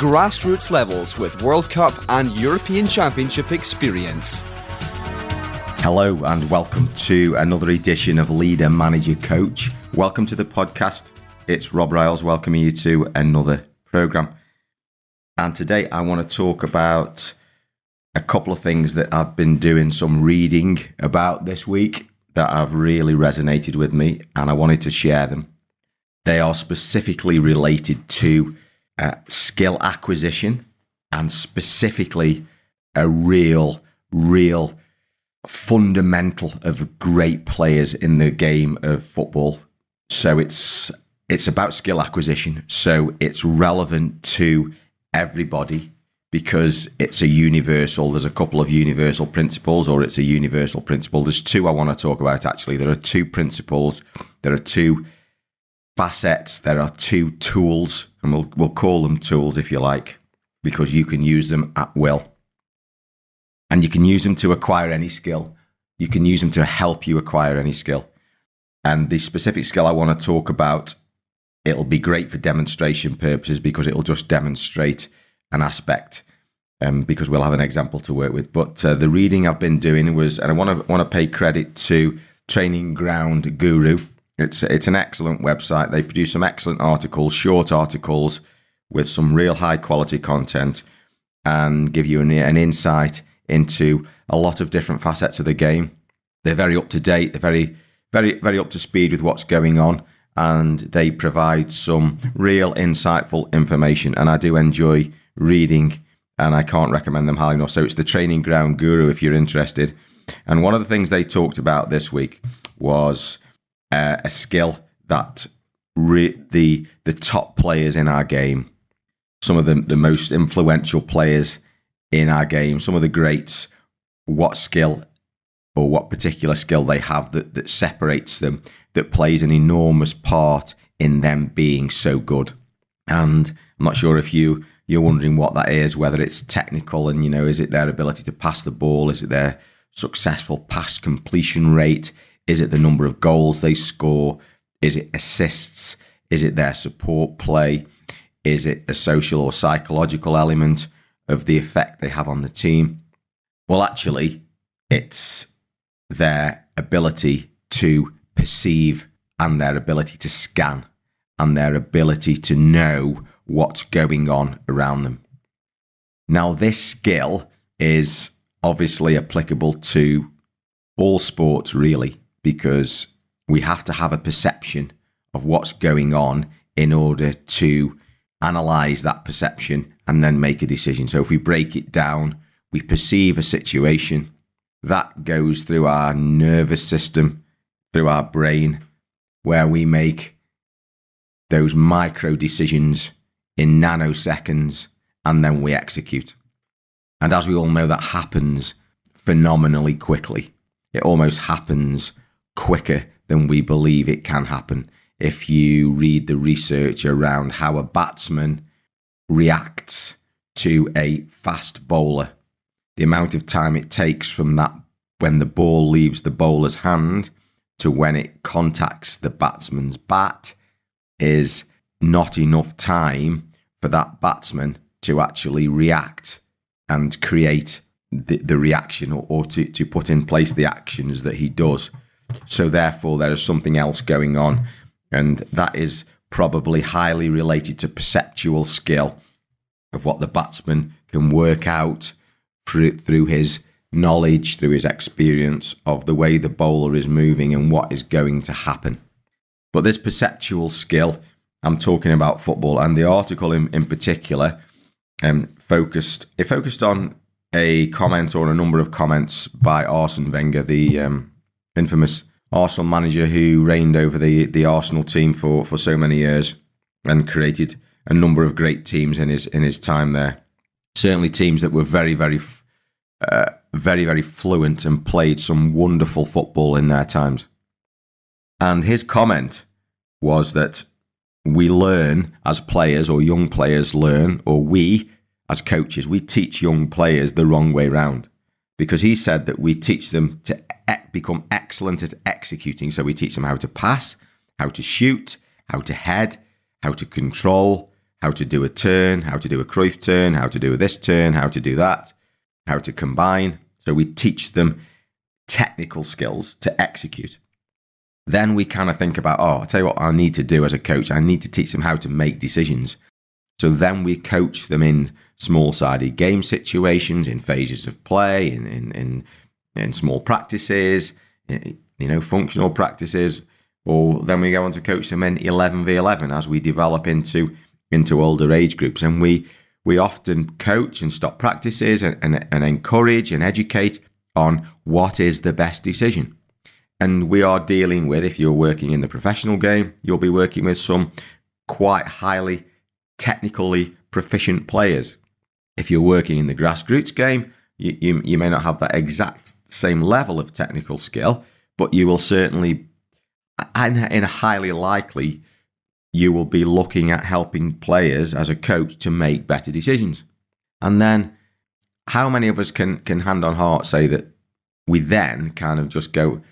grassroots levels with World Cup and European Championship experience. Hello, and welcome to another edition of Leader Manager Coach. Welcome to the podcast. It's Rob Riles welcoming you to another program. And today I want to talk about a couple of things that I've been doing some reading about this week that have really resonated with me, and I wanted to share them. They are specifically related to uh, skill acquisition and specifically a real, real fundamental of great players in the game of football. So it's it's about skill acquisition. So it's relevant to everybody because it's a universal. There's a couple of universal principles, or it's a universal principle. There's two I want to talk about actually. There are two principles. There are two facets. There are two tools, and we'll we'll call them tools if you like, because you can use them at will. And you can use them to acquire any skill. You can use them to help you acquire any skill. And the specific skill I want to talk about, it'll be great for demonstration purposes because it'll just demonstrate an aspect. Um, because we'll have an example to work with. But uh, the reading I've been doing was, and I want to want to pay credit to Training Ground Guru. It's it's an excellent website. They produce some excellent articles, short articles with some real high quality content, and give you an, an insight into a lot of different facets of the game. They're very up to date. They're very very very up to speed with what's going on, and they provide some real insightful information. And I do enjoy reading, and I can't recommend them highly enough. So it's the Training Ground Guru if you're interested. And one of the things they talked about this week was uh, a skill that re- the the top players in our game, some of the the most influential players in our game, some of the greats, what skill or what particular skill they have that that separates them, that plays an enormous part in them being so good. And I'm not sure if you you're wondering what that is, whether it's technical and you know, is it their ability to pass the ball, is it their successful pass completion rate, is it the number of goals they score? Is it assists? Is it their support play? Is it a social or psychological element of the effect they have on the team? Well, actually, it's their ability to perceive and their ability to scan and their ability to know what's going on around them. Now, this skill is obviously applicable to all sports, really because we have to have a perception of what's going on in order to analyze that perception and then make a decision. So if we break it down, we perceive a situation that goes through our nervous system, through our brain, where we make those micro decisions in nanoseconds and then we execute. And as we all know, that happens phenomenally quickly. It almost happens quicker than we believe it can happen. If you read the research around how a batsman reacts to a fast bowler, the amount of time it takes from that when the ball leaves the bowler's hand to when it contacts the batsman's bat is not enough time for that batsman to actually react and create the, the reaction or, or to, to put in place the actions that he does. So therefore, there is something else going on, and that is probably highly related to perceptual skill of what the batsman can work out through, his knowledge, through his experience of the way the bowler is moving and what is going to happen. But this perceptual skill, I'm talking about football, and the article in, in particular um, focused it focused on a comment or a number of comments by Arsene Wenger, the um, infamous Arsenal manager who reigned over the, the Arsenal team for, for so many years and created a number of great teams in his in his time there. Certainly, teams that were very, very, uh, very, very fluent and played some wonderful football in their times. And his comment was that we learn as players, or young players learn, or we as coaches, we teach young players the wrong way round. Because he said that we teach them to become excellent at executing. So we teach them how to pass, how to shoot, how to head, how to control, how to do a turn, how to do a Cruyff turn, how to do this turn, how to do that, how to combine. So we teach them technical skills to execute. Then we kind of think about, oh, I'll tell you what I need to do as a coach. I need to teach them how to make decisions. So then we coach them in small sided game situations, in phases of play, in, in, in, in small practices, eh, you know, functional practices. Or then we go on to coach them in 11v11 as we develop into into older age groups. And we we often coach and stop practices and, and, and encourage and educate on what is the best decision. And we are dealing with, if you're working in the professional game, you'll be working with some quite highly technically proficient players. If you're working in the grassroots game, you, you, you may not have that exact same level of technical skill, but you will certainly, and, and highly likely, you will be looking at helping players as a coach to make better decisions. And then, how many of us can, can hand on heart say that we then kind of just go,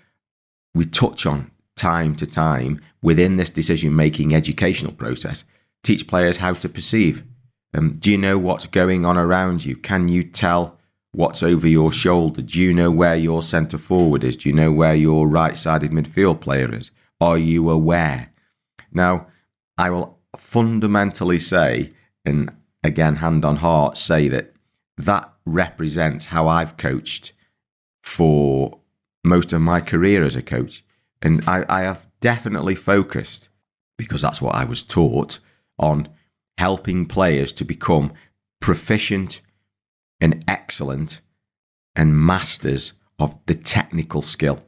we touch on time to time within this decision making educational process, teach players how to perceive. Um, do you know what's going on around you? Can you tell what's over your shoulder? Do you know where your centre forward is? Do you know where your right sided midfield player is? Are you aware? Now, I will fundamentally say, and again, hand on heart, say that that represents how I've coached for most of my career as a coach. And I, I have definitely focused, because that's what I was taught, on helping players to become proficient and excellent and masters of the technical skill.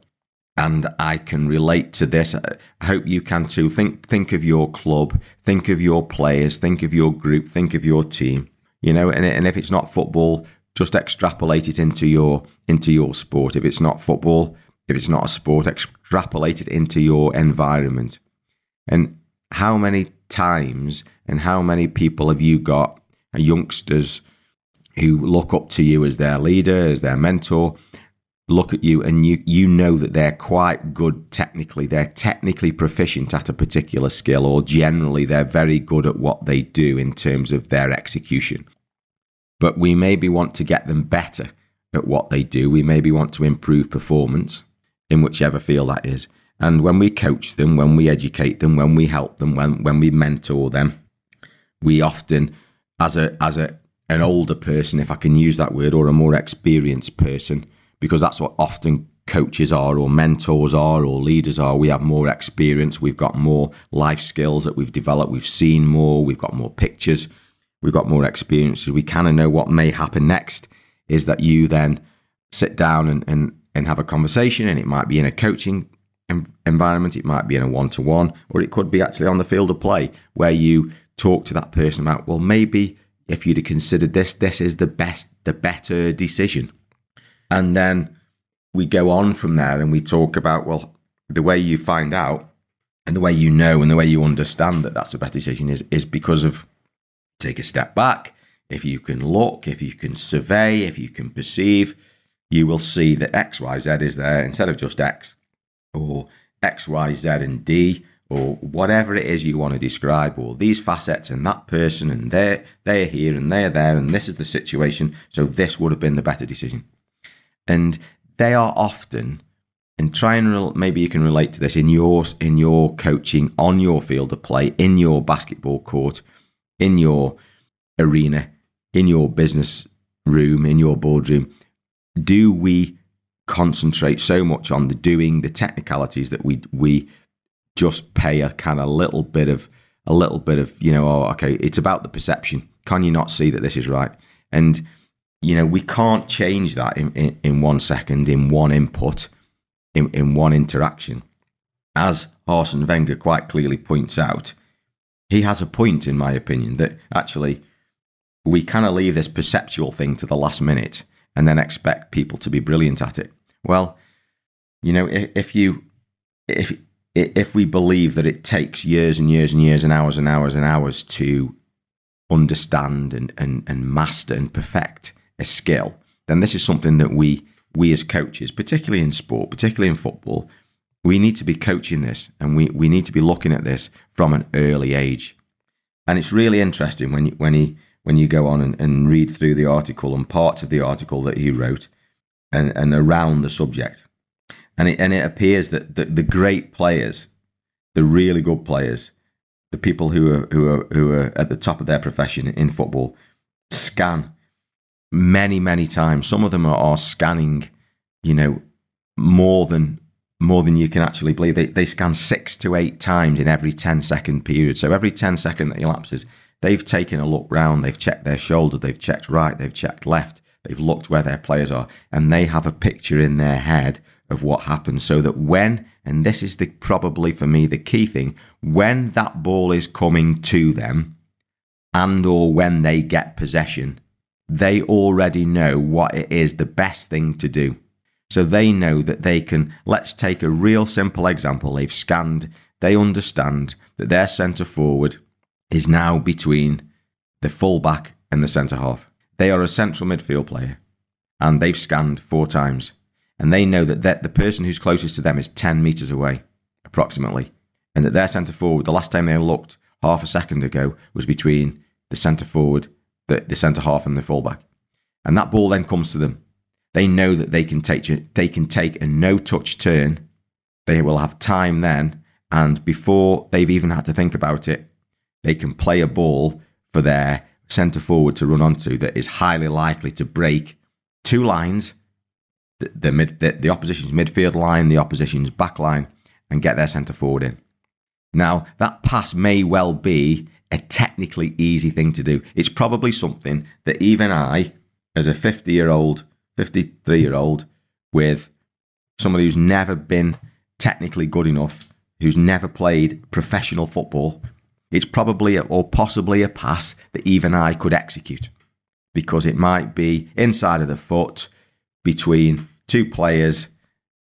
And I can relate to this. I hope you can too. Think think of your club, think of your players, think of your group, think of your team. You know, and, and if it's not football, just extrapolate it into your into your sport. If it's not football, if it's not a sport, extrapolate it into your environment. And how many times and how many people have you got, uh, youngsters who look up to you as their leader, as their mentor, look at you and you, you know that they're quite good technically. They're technically proficient at a particular skill, or generally they're very good at what they do in terms of their execution. But we maybe want to get them better at what they do. We maybe want to improve performance in whichever field that is. And when we coach them, when we educate them, when we help them, when, when we mentor them, we often, as a as a an older person, if I can use that word, or a more experienced person, because that's what often coaches are, or mentors are, or leaders are. We have more experience, we've got more life skills that we've developed, we've seen more, we've got more pictures, we've got more experiences. We kind of know what may happen next. Is that you then sit down and, and and have a conversation, and it might be in a coaching environment, it might be in a one to one, or it could be actually on the field of play where you talk to that person about, well, maybe if you'd have considered this, this is the best, the better decision. And then we go on from there and we talk about, well, the way you find out and the way you know and the way you understand that that's a better decision is, is because of take a step back. If you can look, if you can survey, if you can perceive, you will see that X, Y, Z is there instead of just X or X, Y, Z, and D, or whatever it is you want to describe, or these facets and that person, and they're, they're here and they're there, and this is the situation. So this would have been the better decision. And they are often, and try and re- maybe you can relate to this in your in your coaching on your field of play, in your basketball court, in your arena, in your business room, in your boardroom. Do we concentrate so much on the doing, the technicalities that we we just pay a kind of little bit of a little bit of you know, oh, okay, it's about the perception. Can you not see that this is right? And you know, we can't change that in, in, in one second, in one input, in, in one interaction. As Arsene Wenger quite clearly points out, he has a point, in my opinion, that actually we kind of leave this perceptual thing to the last minute and then expect people to be brilliant at it. Well, you know, if, if you if if we believe that it takes years and years and years and hours and hours and hours to understand and, and, and master and perfect a skill, then this is something that we we as coaches, particularly in sport, particularly in football, we need to be coaching this and we, we need to be looking at this from an early age. And it's really interesting when you, when he when you go on and, and read through the article and parts of the article that he wrote and, and around the subject. And it, and it appears that the, the great players, the really good players, the people who are, who, are, who are at the top of their profession in football, scan many, many times. Some of them are, are scanning, you know, more than more than you can actually believe. They, they scan six to eight times in every 10 second period. So every 10 second that elapses, they've taken a look round, they've checked their shoulder, they've checked right, they've checked left, they've looked where their players are, and they have a picture in their head of what happens so that when, and this is the probably for me the key thing, when that ball is coming to them and or when they get possession, they already know what it is the best thing to do. So they know that they can, let's take a real simple example. They've scanned, they understand that their centre forward is now between the fullback and the centre half. They are a central midfield player and they've scanned four times. And they know that the person who's closest to them is 10 metres away, approximately. And that their centre forward, the last time they looked half a second ago, was between the centre forward, the, the centre half, and the fullback. And that ball then comes to them. They know that they can take they can take a no touch turn. They will have time then, and before they've even had to think about it, they can play a ball for their centre forward to run onto that is highly likely to break two lines, the, the, mid, the, the opposition's midfield line, the opposition's back line, and get their centre forward in. Now, that pass may well be a technically easy thing to do. It's probably something that even I, as a 50 year old, 53 year old, with somebody who's never been technically good enough, who's never played professional football, it's probably or possibly a pass that even I could execute because it might be inside of the foot between two players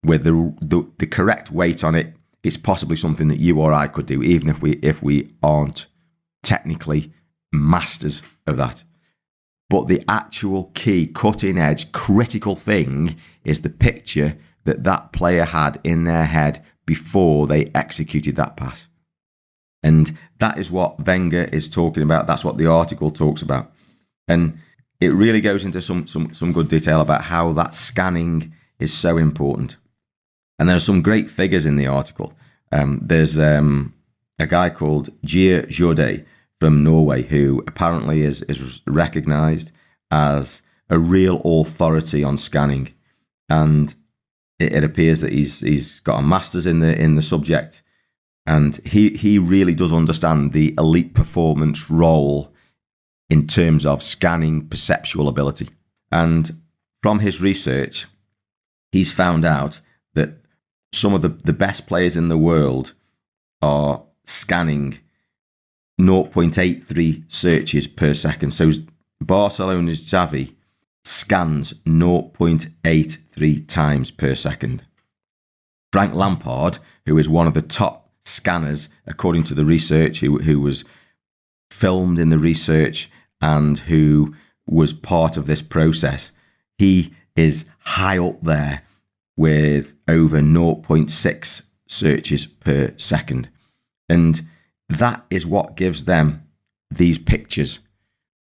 with the, the, the correct weight on it. It's possibly something that you or I could do, even if we if we aren't technically masters of that. But the actual key, cutting edge, critical thing is the picture that that player had in their head before they executed that pass. And that is what Wenger is talking about. That's what the article talks about. And it really goes into some, some, some good detail about how that scanning is so important. And there are some great figures in the article. Um, there's um, a guy called Geir Jordet from Norway who apparently is, is recognized as a real authority on scanning. And it, it appears that he's, he's got a master's in the, in the subject and he he really does understand the elite performance role in terms of scanning perceptual ability. And from his research, he's found out that some of the, the best players in the world are scanning 0.83 searches per second. So Barcelona's Xavi scans 0.83 times per second. Frank Lampard, who is one of the top scanners, according to the research, who, who was filmed in the research and who was part of this process. He is high up there with over 0.6 searches per second. And that is what gives them these pictures.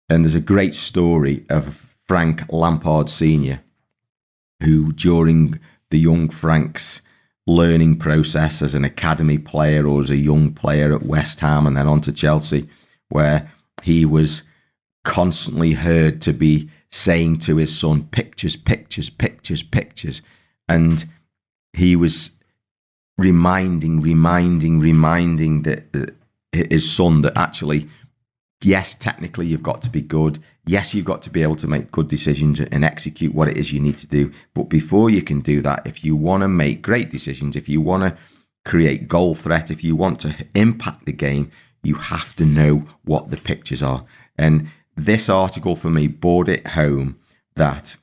And there's a great story of Frank Lampard Sr., who during the young Frank's learning process as an academy player or as a young player at West Ham and then on to Chelsea, where he was constantly heard to be saying to his son, pictures, pictures, pictures, pictures. And he was reminding, reminding, reminding that, his son that actually, yes, technically you've got to be good. Yes, you've got to be able to make good decisions and execute what it is you need to do. But before you can do that, if you want to make great decisions, if you want to create goal threat, if you want to impact the game, you have to know what the pictures are. And this article for me brought it home that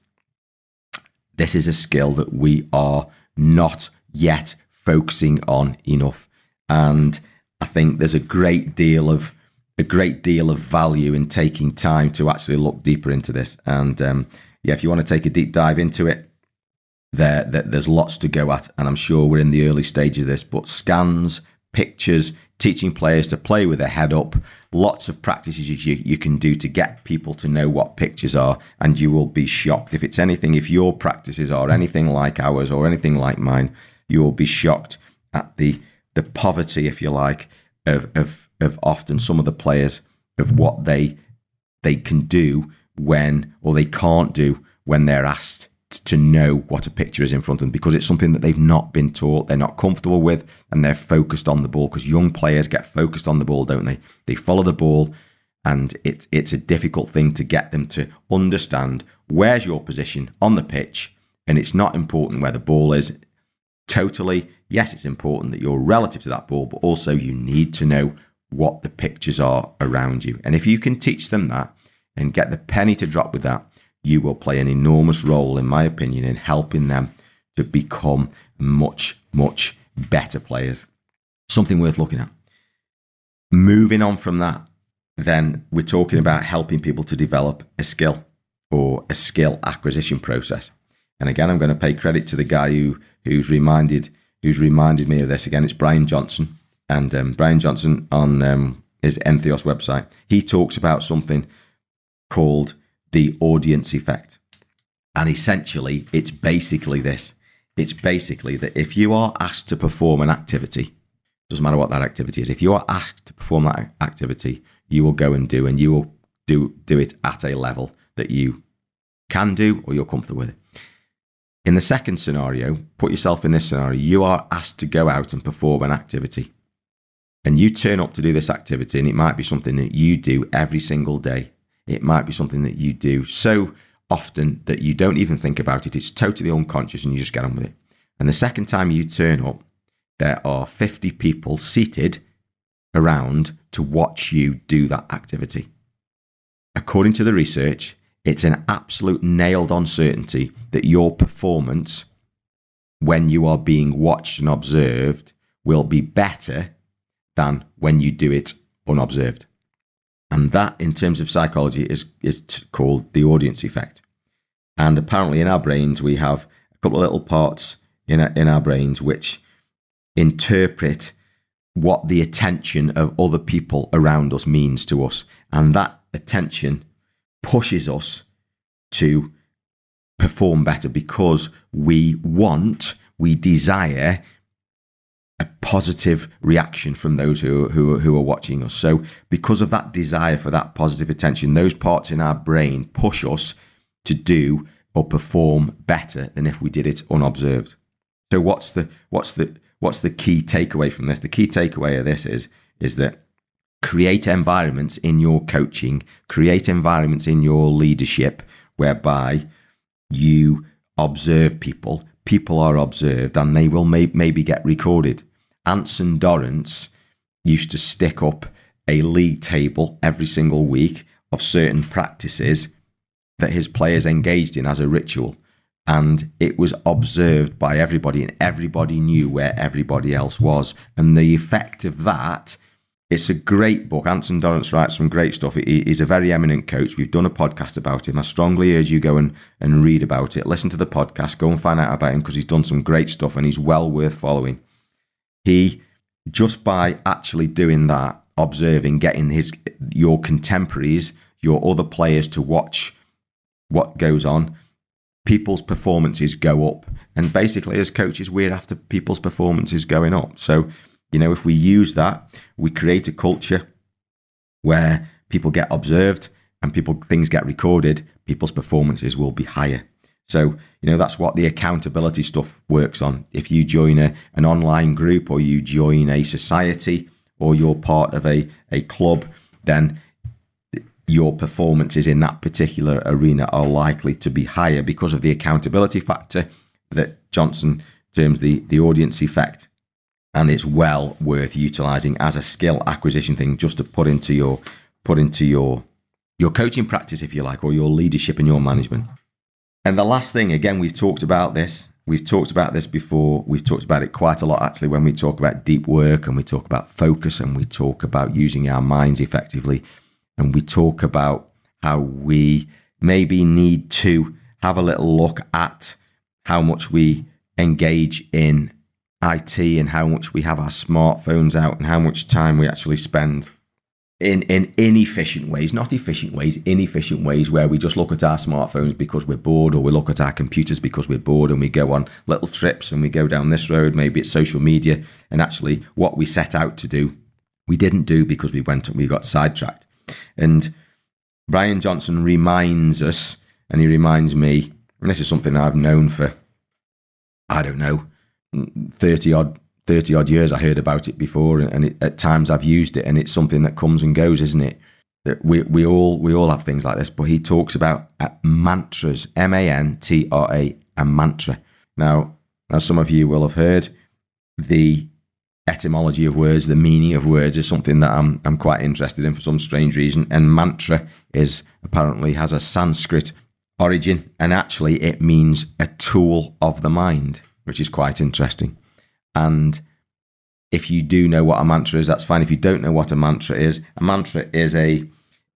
this is a skill that we are not yet focusing on enough. And I think there's a great deal of a great deal of value in taking time to actually look deeper into this. And um, yeah, if you want to take a deep dive into it, there, there, there's lots to go at, and I'm sure we're in the early stages of this. But scans, pictures, teaching players to play with their head up, lots of practices you, you can do to get people to know what pictures are, and you will be shocked if it's anything. If your practices are anything like ours or anything like mine, you will be shocked at the the poverty, if you like, of of of often some of the players of what they they can do when or they can't do when they're asked to know what a picture is in front of them because it's something that they've not been taught, they're not comfortable with, and they're focused on the ball. Because young players get focused on the ball, don't they? They follow the ball, and it, it's a difficult thing to get them to understand where's your position on the pitch, and it's not important where the ball is. Totally, yes, it's important that you're relative to that ball, but also you need to know what the pictures are around you. And if you can teach them that and get the penny to drop with that, you will play an enormous role, in my opinion, in helping them to become much, much better players. Something worth looking at. Moving on from that, then we're talking about helping people to develop a skill or a skill acquisition process. And again, I'm going to pay credit to the guy who who's reminded who's reminded me of this. Again, it's Brian Johnson, and um, Brian Johnson on um, his Entheos website. He talks about something called the audience effect. And essentially, it's basically this it's basically that if you are asked to perform an activity, doesn't matter what that activity is, if you are asked to perform that activity, you will go and do, and you will do, do it at a level that you can do or you're comfortable with. In the second scenario, put yourself in this scenario, you are asked to go out and perform an activity. And you turn up to do this activity, and it might be something that you do every single day it might be something that you do so often that you don't even think about it. It's totally unconscious and you just get on with it. And the second time you turn up, there are 50 people seated around to watch you do that activity. According to the research, it's an absolute nailed on certainty that your performance when you are being watched and observed will be better than when you do it unobserved. And that, in terms of psychology, is, is t- called the audience effect. And apparently, in our brains, we have a couple of little parts in our, in our brains which interpret what the attention of other people around us means to us. And that attention pushes us to perform better because we want, we desire a positive reaction from those who, who, who are watching us. So, because of that desire for that positive attention, those parts in our brain push us to do or perform better than if we did it unobserved. So, what's the what's the what's the key takeaway from this? The key takeaway of this is is that create environments in your coaching, create environments in your leadership whereby you observe people, people are observed, and they will may- maybe get recorded. Anson Dorrance used to stick up a league table every single week of certain practices that his players engaged in as a ritual. And it was observed by everybody, and everybody knew where everybody else was. And the effect of that, it's a great book. Anson Dorrance writes some great stuff. He's a very eminent coach. We've done a podcast about him. I strongly urge you go and, and read about it. Listen to the podcast, go and find out about him because he's done some great stuff and he's well worth following he just by actually doing that, observing, getting his your contemporaries, your other players to watch what goes on, people's performances go up. And basically, as coaches, we're after people's performances going up. So, you know, if we use that, we create a culture where people get observed and people things get recorded, people's performances will be higher. So, you know, that's what the accountability stuff works on. If you join a, an online group or you join a society or you're part of a, a club, then your performances in that particular arena are likely to be higher because of the accountability factor that Johnson terms the, the audience effect. and it's well worth utilizing as a skill acquisition thing just to put into your put into your your coaching practice if you like or your leadership and your management and the last thing again we've talked about this. We've talked about this before. We've talked about it quite a lot actually when we talk about deep work and we talk about focus and we talk about using our minds effectively. And we talk about how we maybe need to have a little look at how much we engage in IT and how much we have our smartphones out and how much time we actually spend in, in inefficient ways, not efficient ways, inefficient ways where we just look at our smartphones because we're bored or we look at our computers because we're bored and we go on little trips and we go down this road, maybe it's social media. And actually, what we set out to do, we didn't do because we went and we got sidetracked. And Brian Johnson reminds us, and he reminds me, and this is something I've known for, I don't know, 30 odd 30 odd years I heard about it before and it, at times I've used it and it's something that comes and goes isn't it we we all we all have things like this but he talks about uh, mantras M A N T R A a mantra now as some of you will have heard the etymology of words the meaning of words is something that I'm I'm quite interested in for some strange reason and mantra is apparently has a Sanskrit origin and actually it means a tool of the mind which is quite interesting. And if you do know what a mantra is, that's fine. If you don't know what a mantra is, a mantra is a,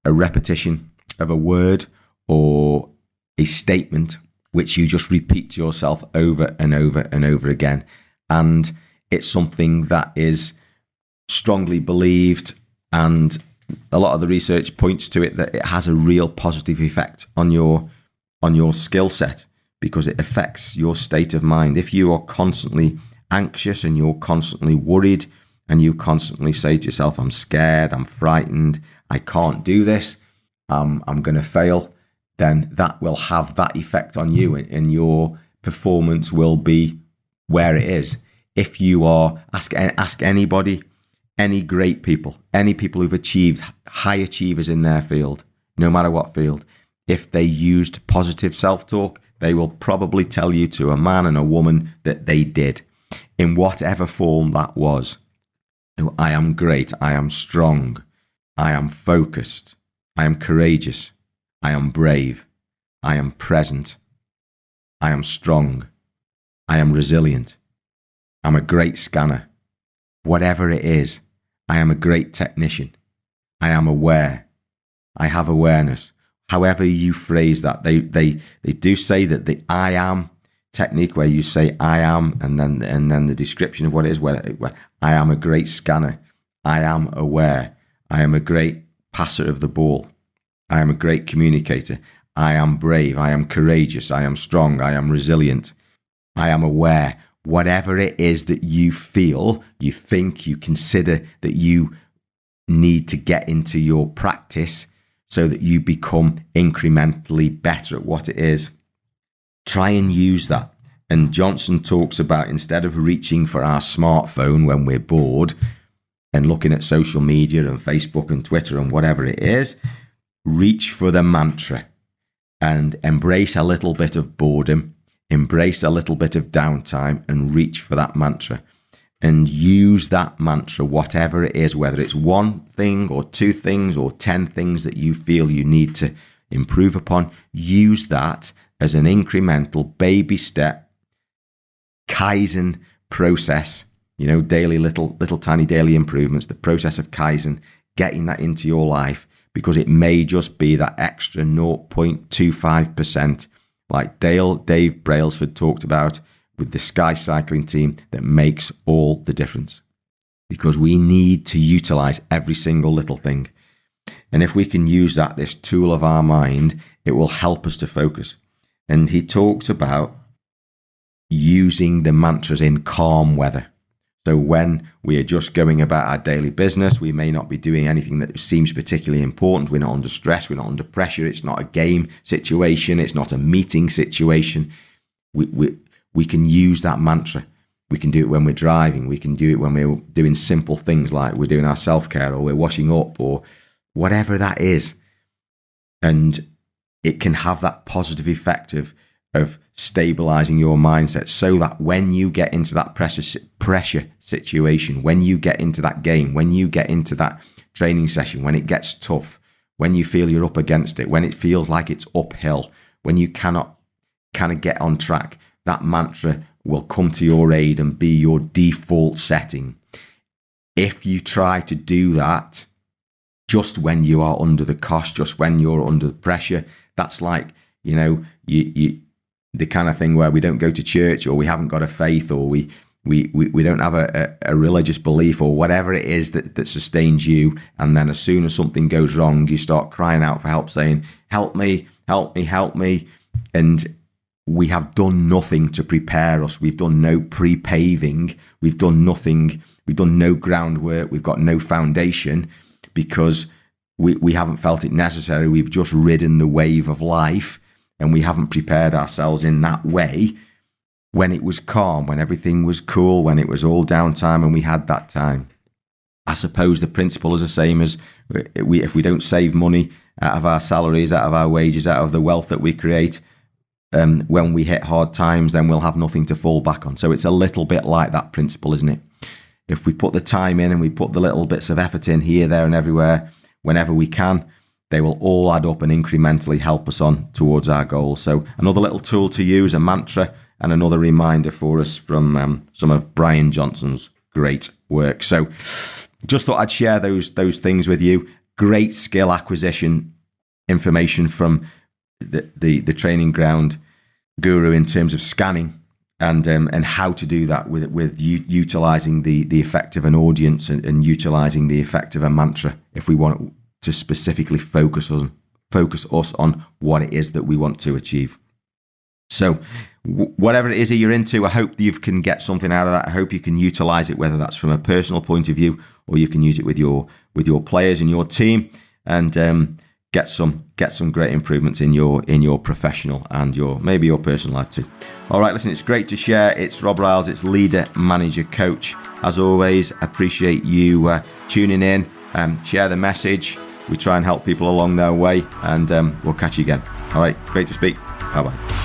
a repetition of a word or a statement which you just repeat to yourself over and over and over again. And it's something that is strongly believed, and a lot of the research points to it that it has a real positive effect on your on your skill set because it affects your state of mind. If you are constantly anxious and you're constantly worried and you constantly say to yourself, I'm scared, I'm frightened, I can't do this, um, I'm going to fail, then that will have that effect on you and your performance will be where it is. If you are, ask, ask anybody, any great people, any people who've achieved high achievers in their field, no matter what field, if they used positive self talk, they will probably tell you to a man and a woman that they did, in whatever form that was. I am great. I am strong. I am focused. I am courageous. I am brave. I am present. I am strong. I am resilient. I'm a great scanner. Whatever it is, I am a great technician. I am aware. I have awareness however you phrase that. They they they do say that the I am technique where you say I am and then and then the description of what it is where, where I am a great scanner. I am aware. I am a great passer of the ball. I am a great communicator. I am brave. I am courageous. I am strong. I am resilient. I am aware. Whatever it is that you feel, you think, you consider that you need to get into your practice, so that you become incrementally better at what it is. Try and use that. And Johnson talks about instead of reaching for our smartphone when we're bored and looking at social media and Facebook and Twitter and whatever it is, reach for the mantra and embrace a little bit of boredom, embrace a little bit of downtime, and reach for that mantra and use that mantra, whatever it is, whether it's one thing or two things or 10 things that you feel you need to improve upon, use that as an incremental baby step Kaizen process, you know, daily little, little tiny daily improvements, the process of Kaizen, getting that into your life because it may just be that extra 0.25%, like Dale, Dave Brailsford talked about with the Sky Cycling team that makes all the difference. Because we need to utilize every single little thing. And if we can use that, this tool of our mind, it will help us to focus. And he talks about using the mantras in calm weather. So when we are just going about our daily business, we may not be doing anything that seems particularly important. We're not under stress, we're not under pressure. It's not a game situation, it's not a meeting situation. We, we, we can use that mantra. We can do it when we're driving. We can do it when we're doing simple things like we're doing our self care or we're washing up or whatever that is. And it can have that positive effect of, of stabilizing your mindset so that when you get into that pressure pressure situation, when you get into that game, when you get into that training session, when it gets tough, when you feel you're up against it, when it feels like it's uphill, when you cannot kind of get on track, that mantra will come to your aid and be your default setting. If you try to do that just when you are under the cost, just when you're under the pressure, that's like, you know, you, you the kind of thing where we don't go to church or we haven't got a faith or we we, we, we don't have a, a, a, religious belief or whatever it is that, that sustains you. And then as soon as something goes wrong, you start crying out for help, saying, Help me, help me, help me. And we have done nothing to prepare us. We've done no pre paving. We've done nothing. We've done no groundwork. We've got no foundation because we, we haven't felt it necessary. We've just ridden the wave of life and we haven't prepared ourselves in that way when it was calm, when everything was cool, when it was all downtime and we had that time. I suppose the principle is the same as we, if we don't save money out of our salaries, out of our wages, out of the wealth that we create, um, when we hit hard times, then we'll have nothing to fall back on. So it's a little bit like that principle, isn't it? If we put the time in and we put the little bits of effort in here, there, and everywhere, whenever we can, they will all add up and incrementally help us on towards our goal. So another little tool to use, a mantra and another reminder for us from um, some of Brian Johnson's great work. So, just thought I'd share those those things with you. Great skill acquisition information from the the, the training ground guru in terms of scanning and um, and how to do that with with u- utilizing the the effect of an audience and, and utilizing the effect of a mantra if we want to specifically focus on focus us on what it is that we want to achieve. So whatever it is that you're into, I hope you can get something out of that. I hope you can utilize it, whether that's from a personal point of view or you can use it with your with your players and your team, and um, get some get some great improvements in your in your professional and your maybe your personal life too. All right, listen, it's great to share. It's Rob Riles, it's leader, manager, coach. As always, appreciate you uh, tuning in. Um, share the message. We try and help people along their way, and um, we'll catch you again. All right, great to speak. Bye bye.